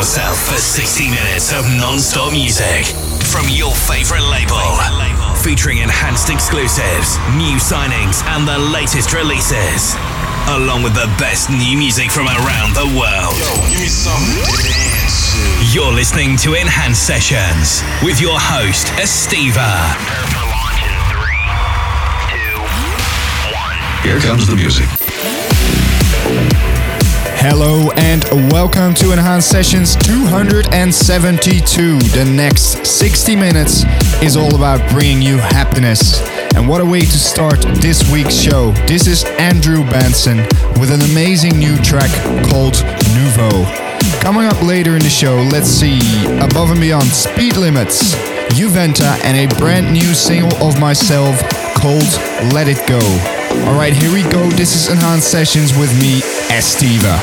yourself for 60 minutes of non-stop music from your favorite label. Featuring enhanced exclusives, new signings, and the latest releases. Along with the best new music from around the world. Yo, give me something to dance. You're listening to Enhanced Sessions with your host, Estiva. Here comes the music. Hello and welcome to Enhanced Sessions 272. The next 60 minutes is all about bringing you happiness. And what a way to start this week's show. This is Andrew Benson with an amazing new track called Nouveau. Coming up later in the show, let's see Above and Beyond Speed Limits, Juventa, and a brand new single of myself called Let It Go. Alright, here we go. This is Enhanced Sessions with me, Estiva.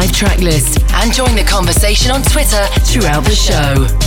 Live track list and join the conversation on Twitter throughout the show.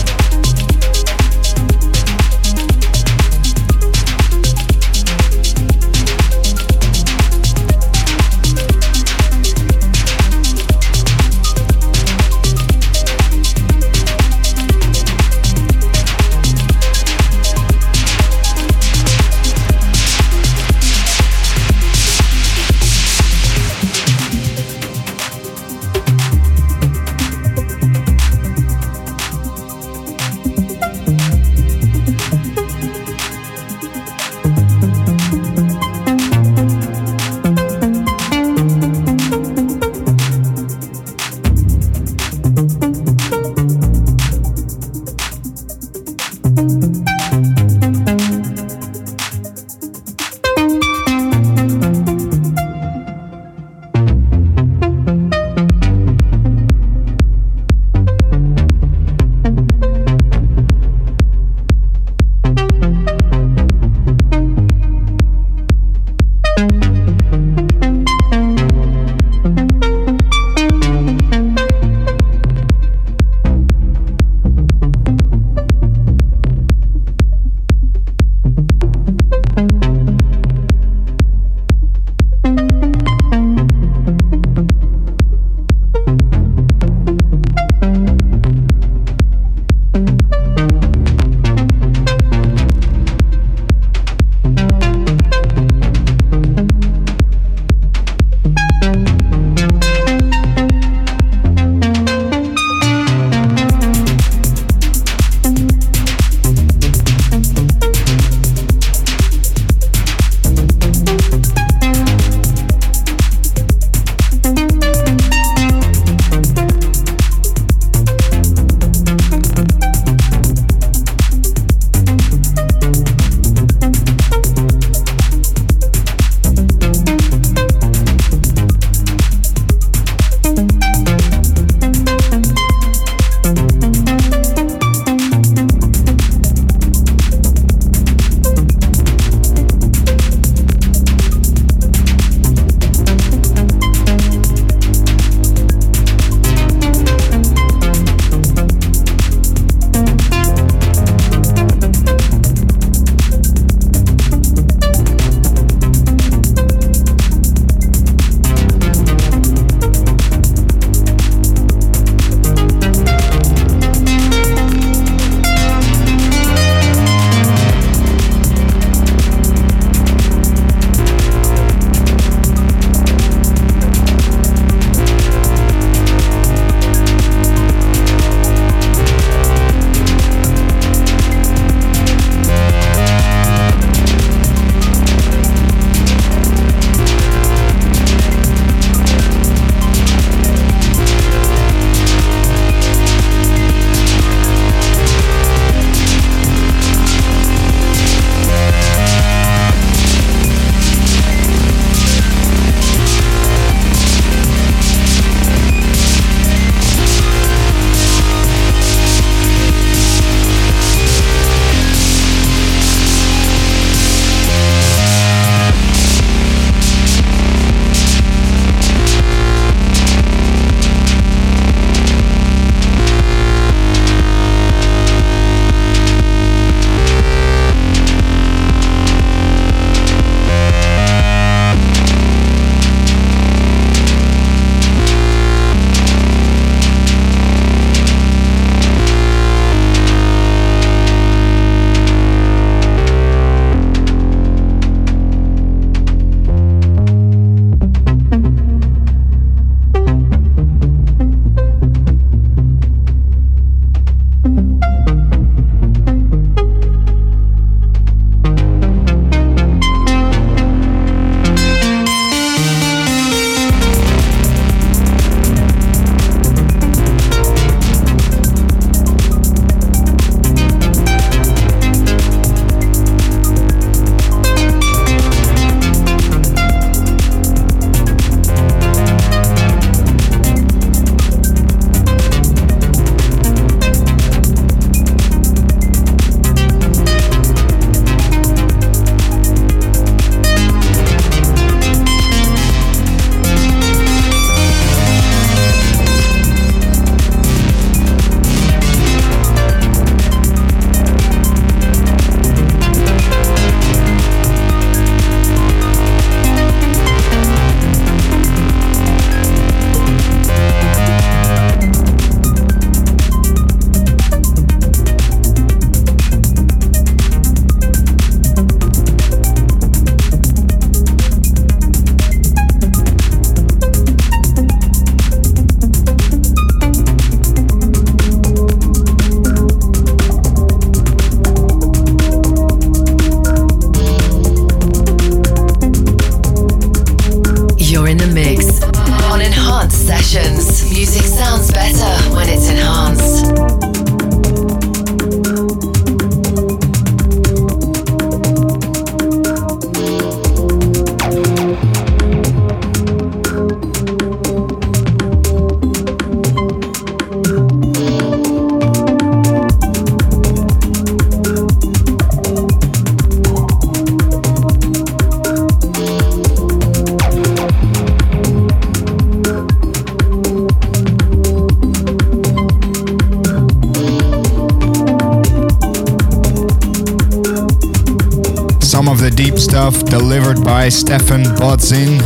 Stuff delivered by Stephan Bodzin.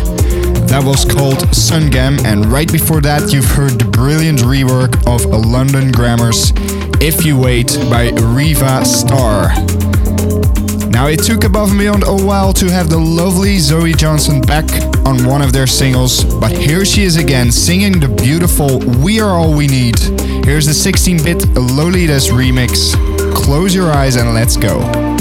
That was called Sungam, and right before that, you've heard the brilliant rework of London Grammar's If You Wait by Riva Starr. Now, it took Above and Beyond a while to have the lovely Zoe Johnson back on one of their singles, but here she is again singing the beautiful We Are All We Need. Here's the 16 bit Lolitas remix. Close your eyes and let's go.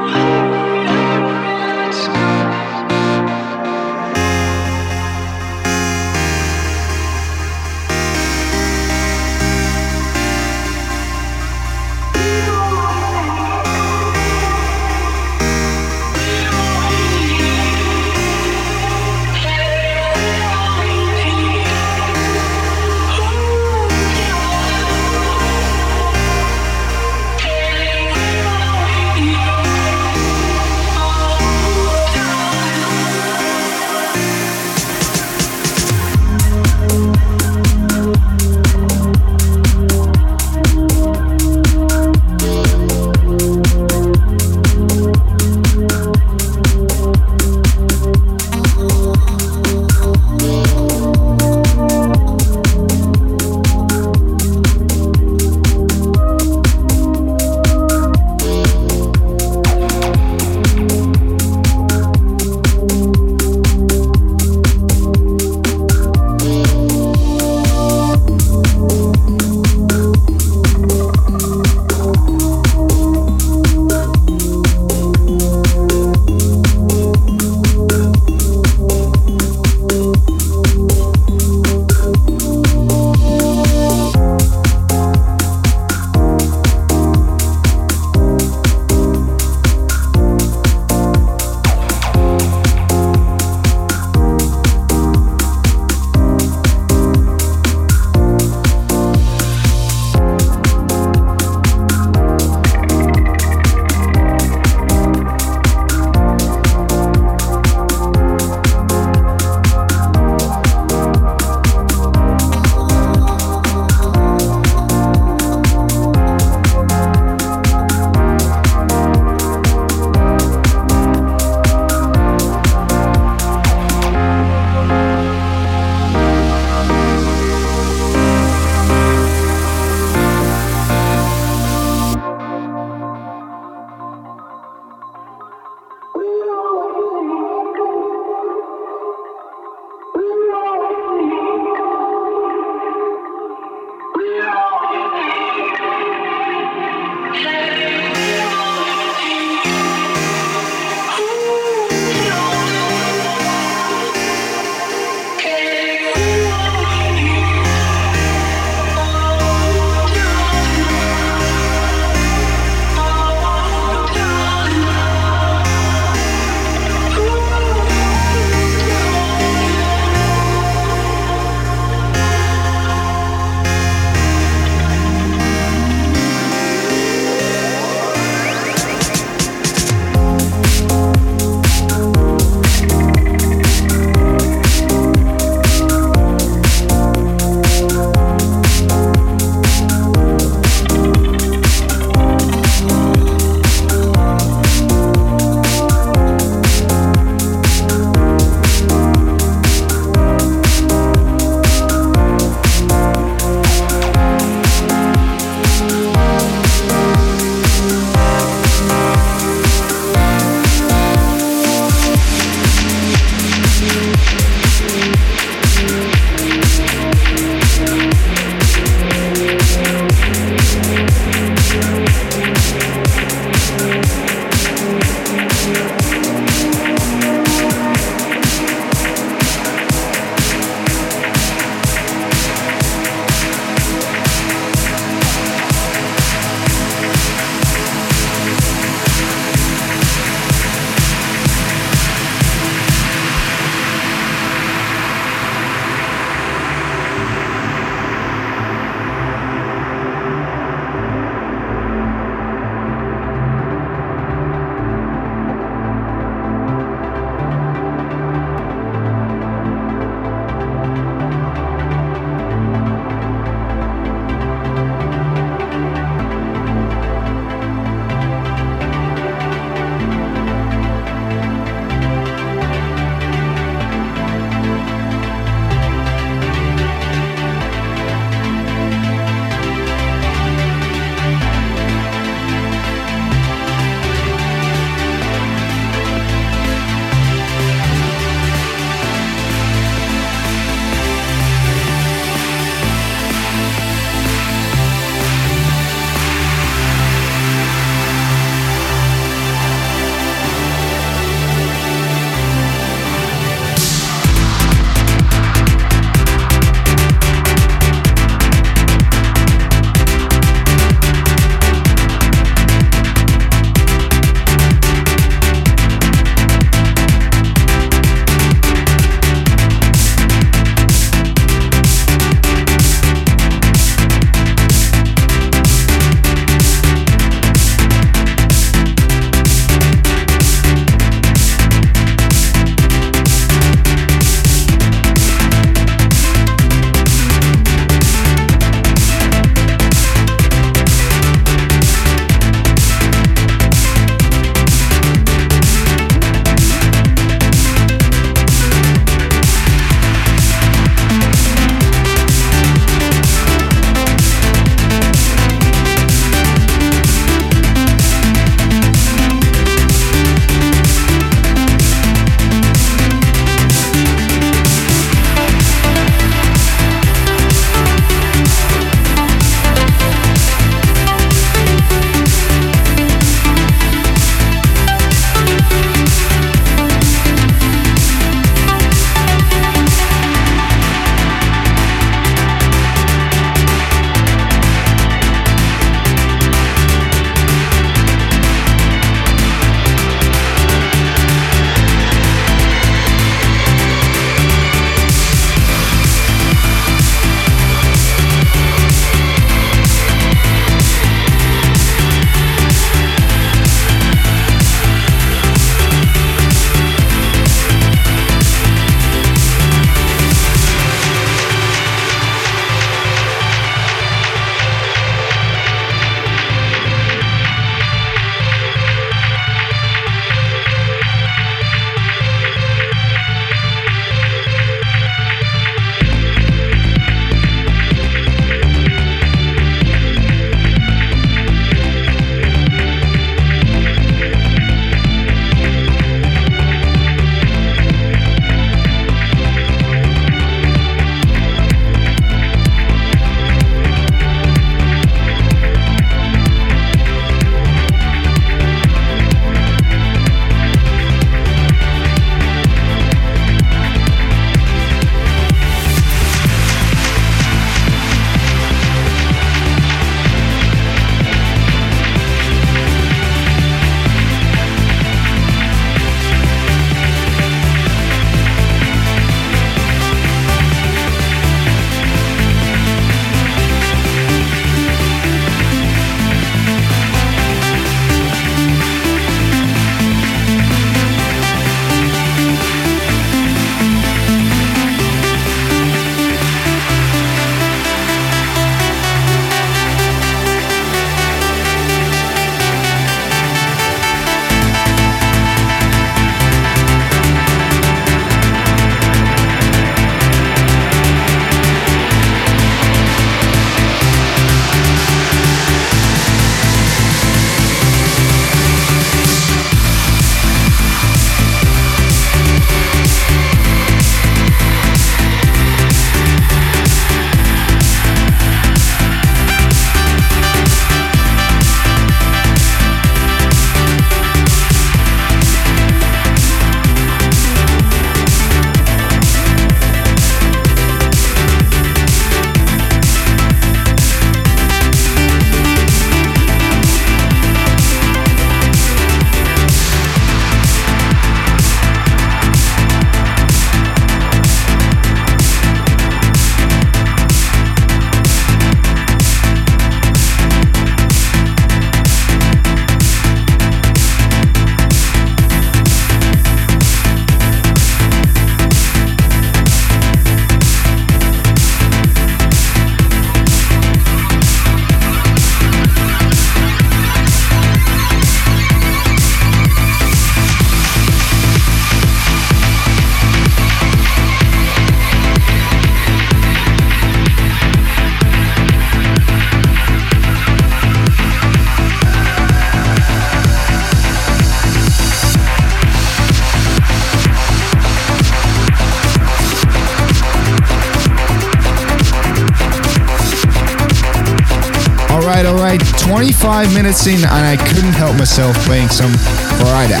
25 minutes in and I couldn't help myself playing some Pryda.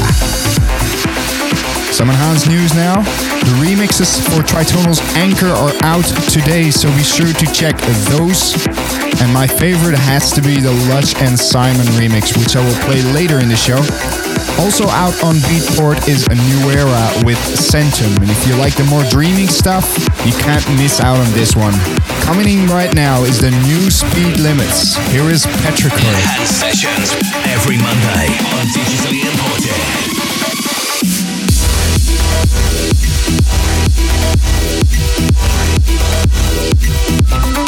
Some enhanced news now. The remixes for Tritonal's Anchor are out today, so be sure to check those. And my favorite has to be the Lush and Simon remix, which I will play later in the show. Also out on Beatport is a new era with Centum, and if you like the more dreaming stuff, you can't miss out on this one. Coming in right now is the new Speed Limits. Here is Patrick. Enhanced sessions every Monday on Digitally Imported. Thank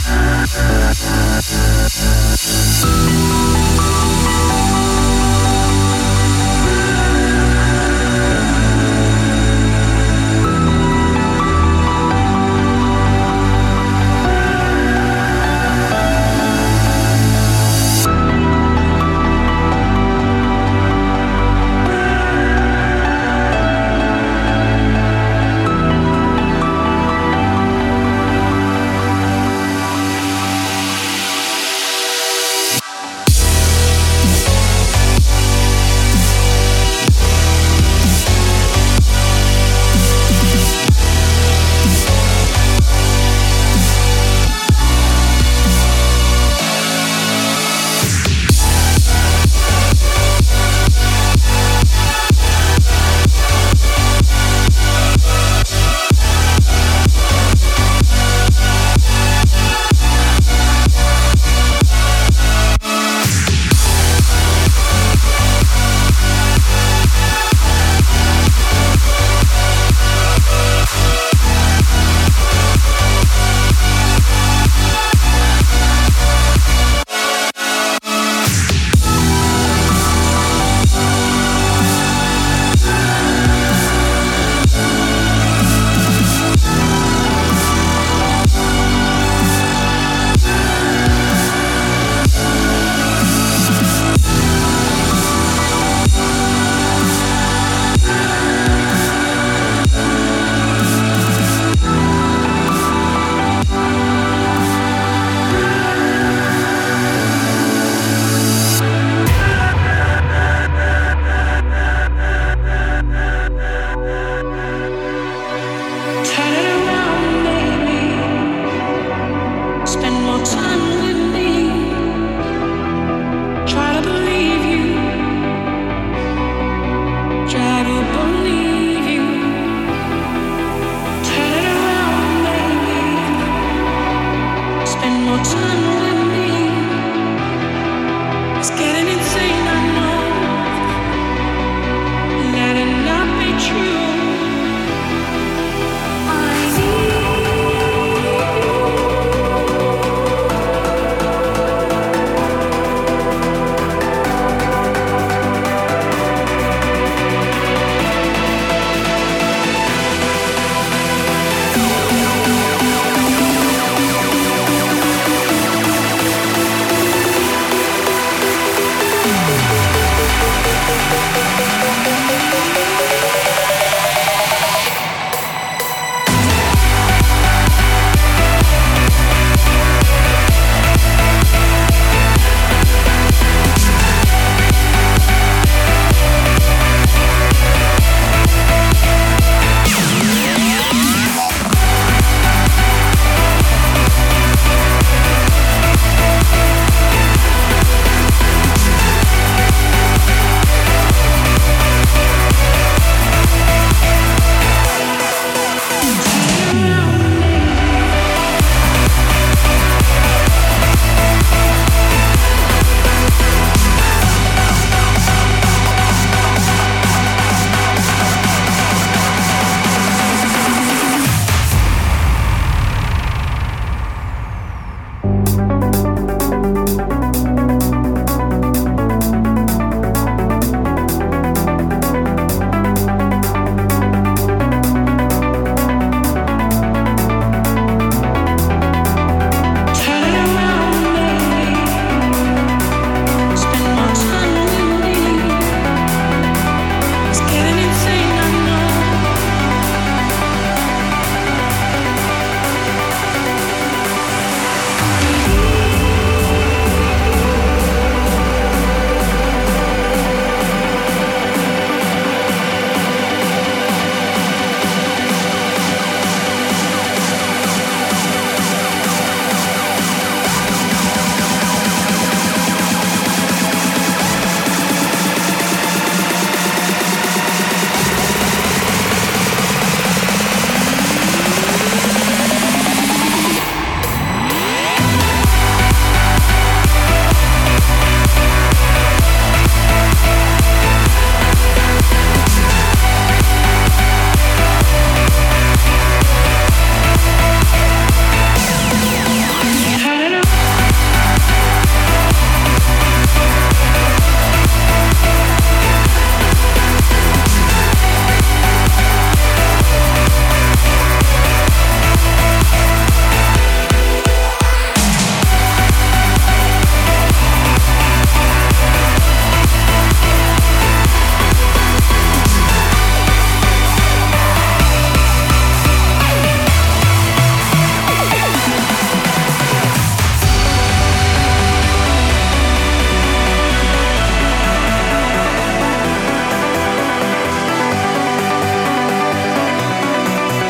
Uh, uh.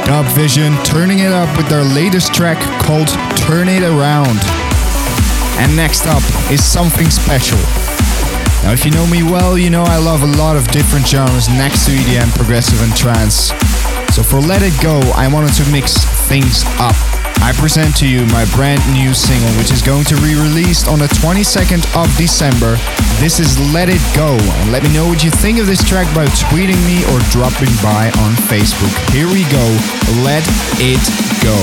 Dub Vision turning it up with their latest track called Turn It Around. And next up is something special. Now, if you know me well, you know I love a lot of different genres next to EDM, progressive, and trance. So for Let It Go, I wanted to mix things up. I present to you my brand new single, which is going to be released on the 22nd of December. This is Let It Go, and let me know what you think of this track by tweeting me or dropping by on Facebook. Here we go, Let It Go.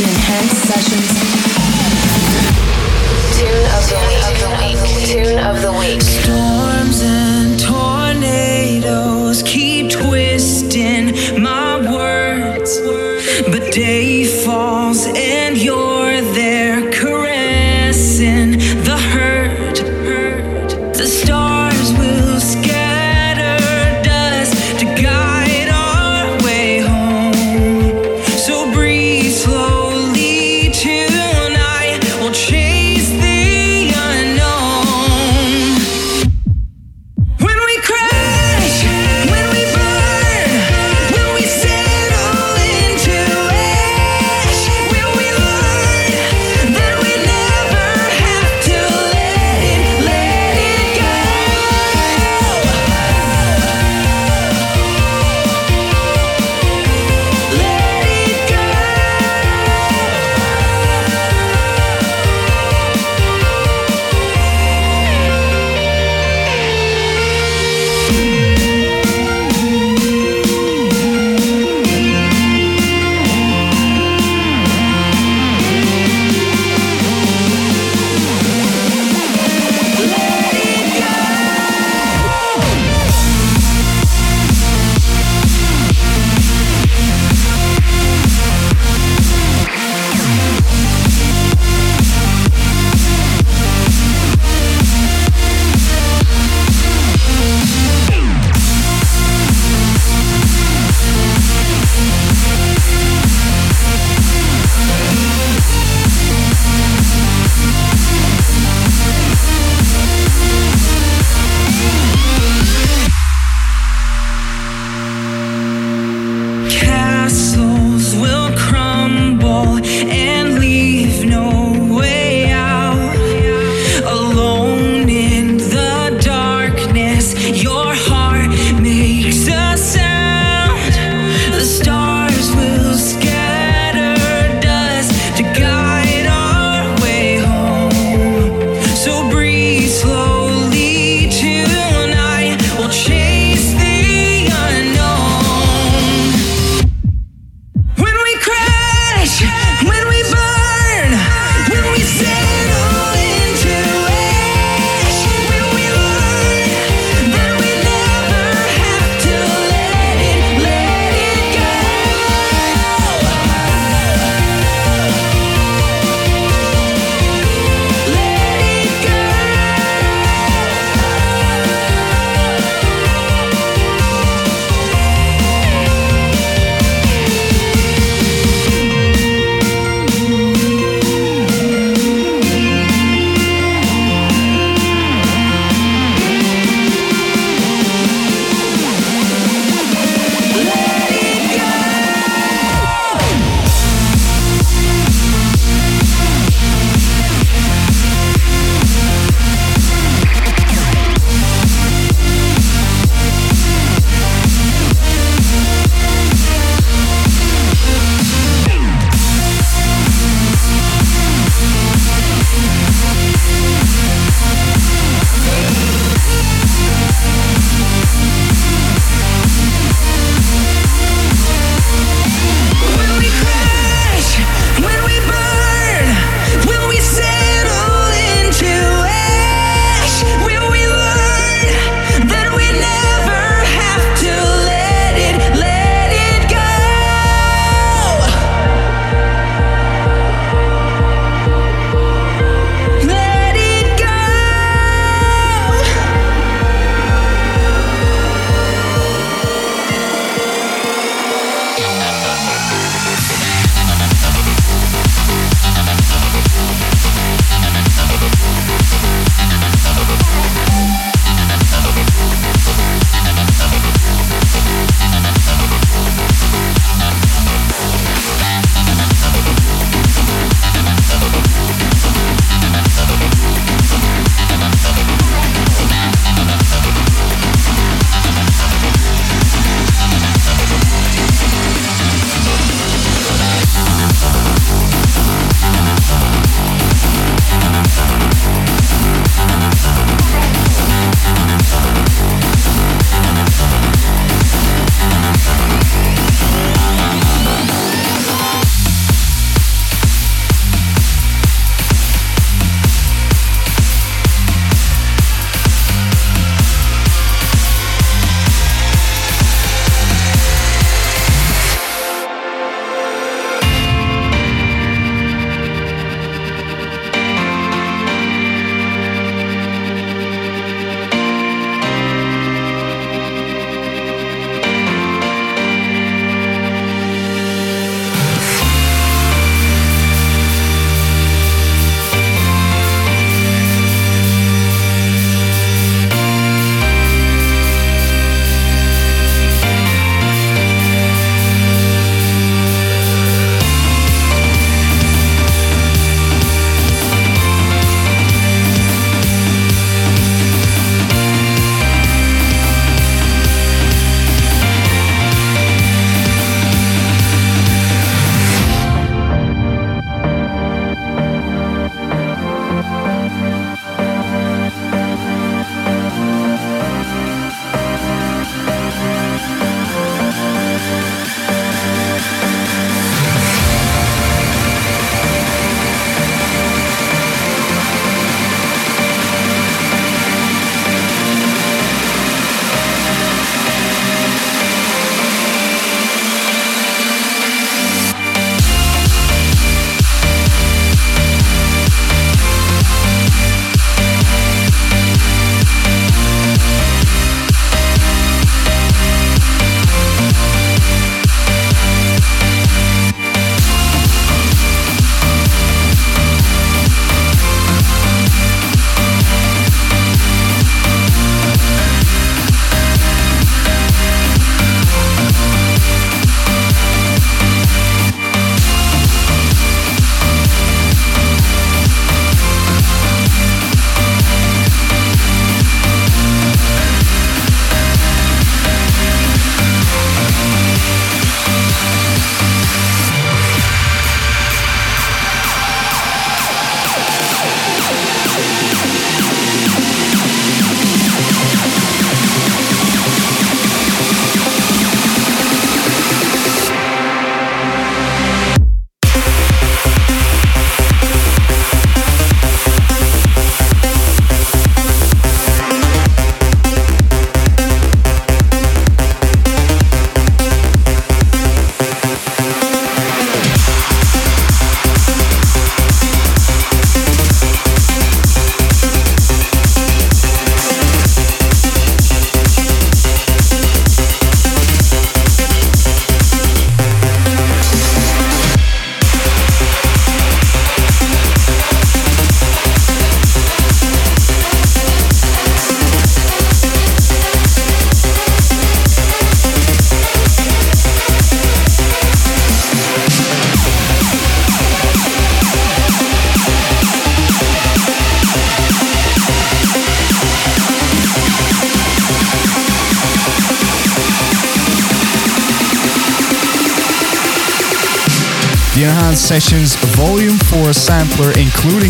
The Enhanced Sessions. Tune of the week. Tune of the week. Storms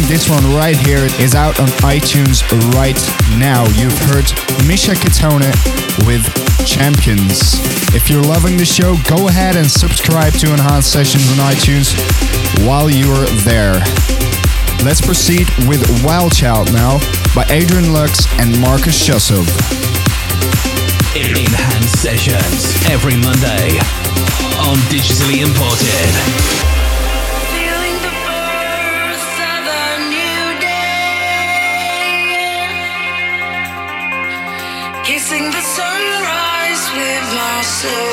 this one right here, is out on iTunes right now. You've heard Misha Kitone with Champions. If you're loving the show, go ahead and subscribe to Enhanced Sessions on iTunes while you're there. Let's proceed with Wild Child now by Adrian Lux and Marcus Schössow. Enhanced Sessions every Monday on Digitally Imported. Alright,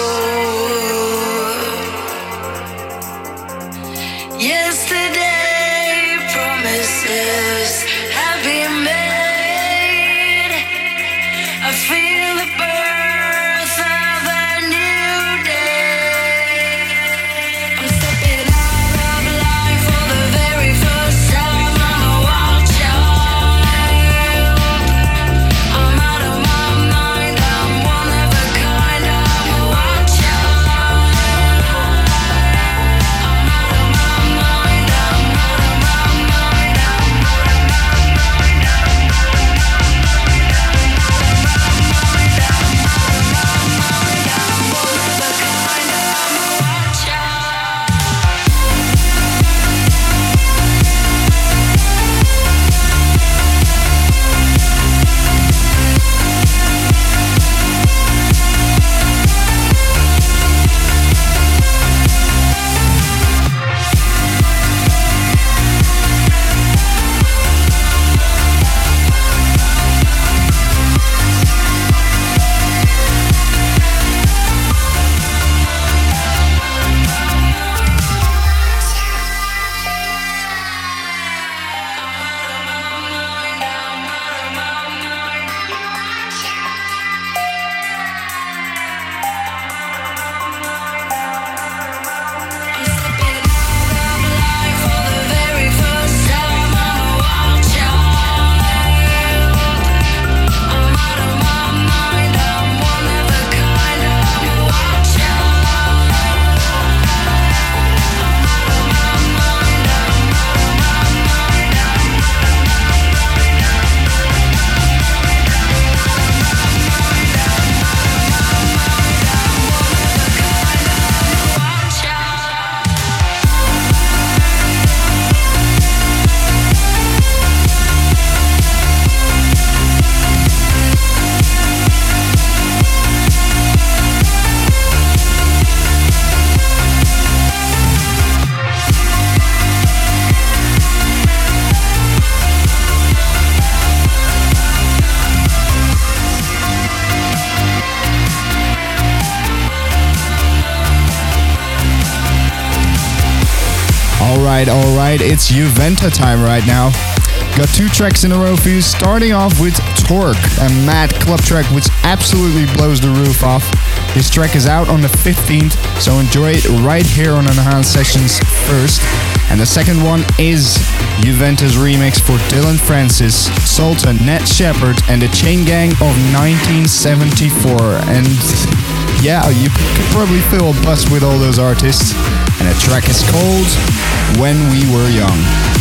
it's Juventa time right now. Got two tracks in a row for you, starting off with Torque, a mad club track which absolutely blows the roof off. This track is out on the 15th, so enjoy it right here on Enhanced Sessions first. And the second one is Juventa's remix for Dillon Francis, Sultan, Ned Shepard, and the Chain Gang of 1974. And yeah, you could probably fill a bus with all those artists. And the track is called When We Were Young.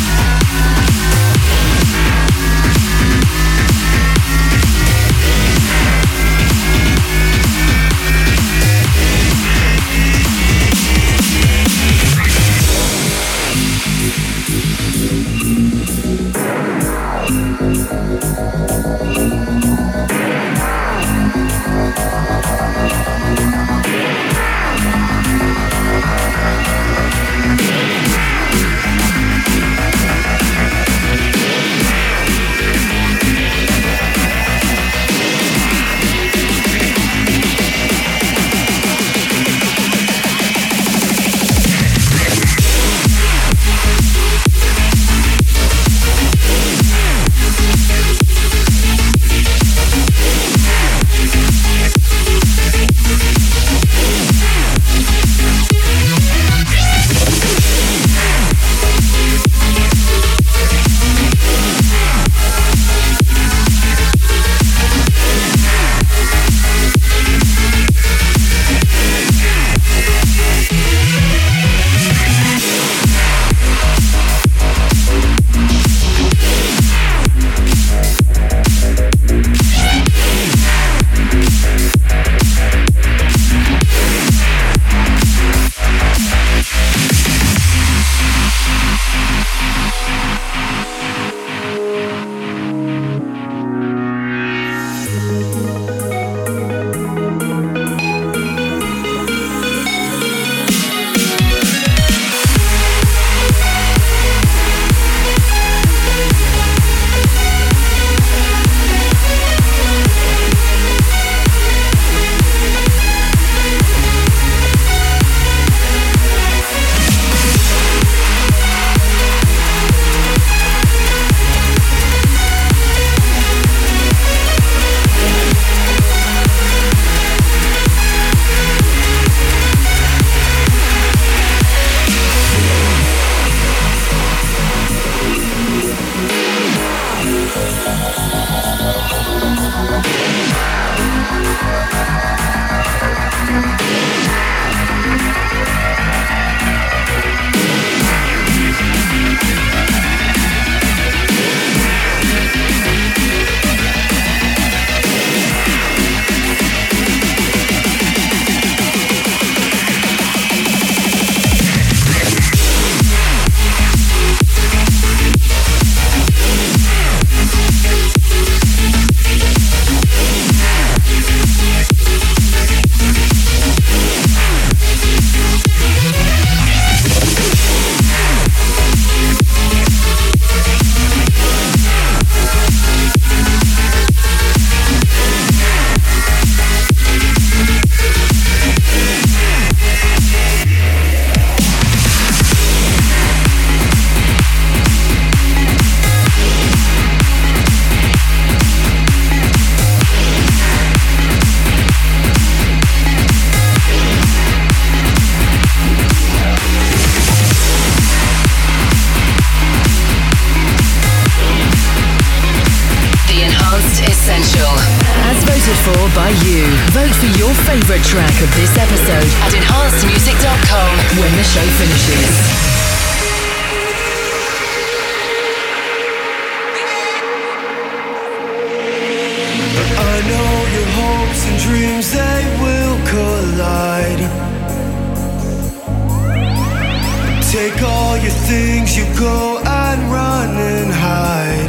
Take all your things, you go and run and hide.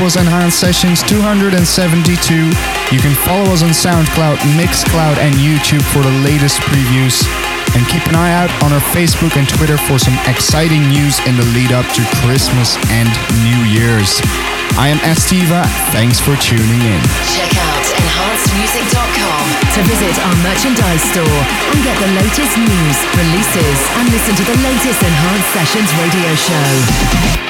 Was Enhanced Sessions 272. You can follow us on SoundCloud, Mixcloud, and YouTube for the latest previews. And keep an eye out on our Facebook and Twitter for some exciting news in the lead up to Christmas and New Year's. I am Estiva. Thanks for tuning in. Check out enhancedmusic.com to visit our merchandise store and get the latest news, releases, and listen to the latest Enhanced Sessions radio show.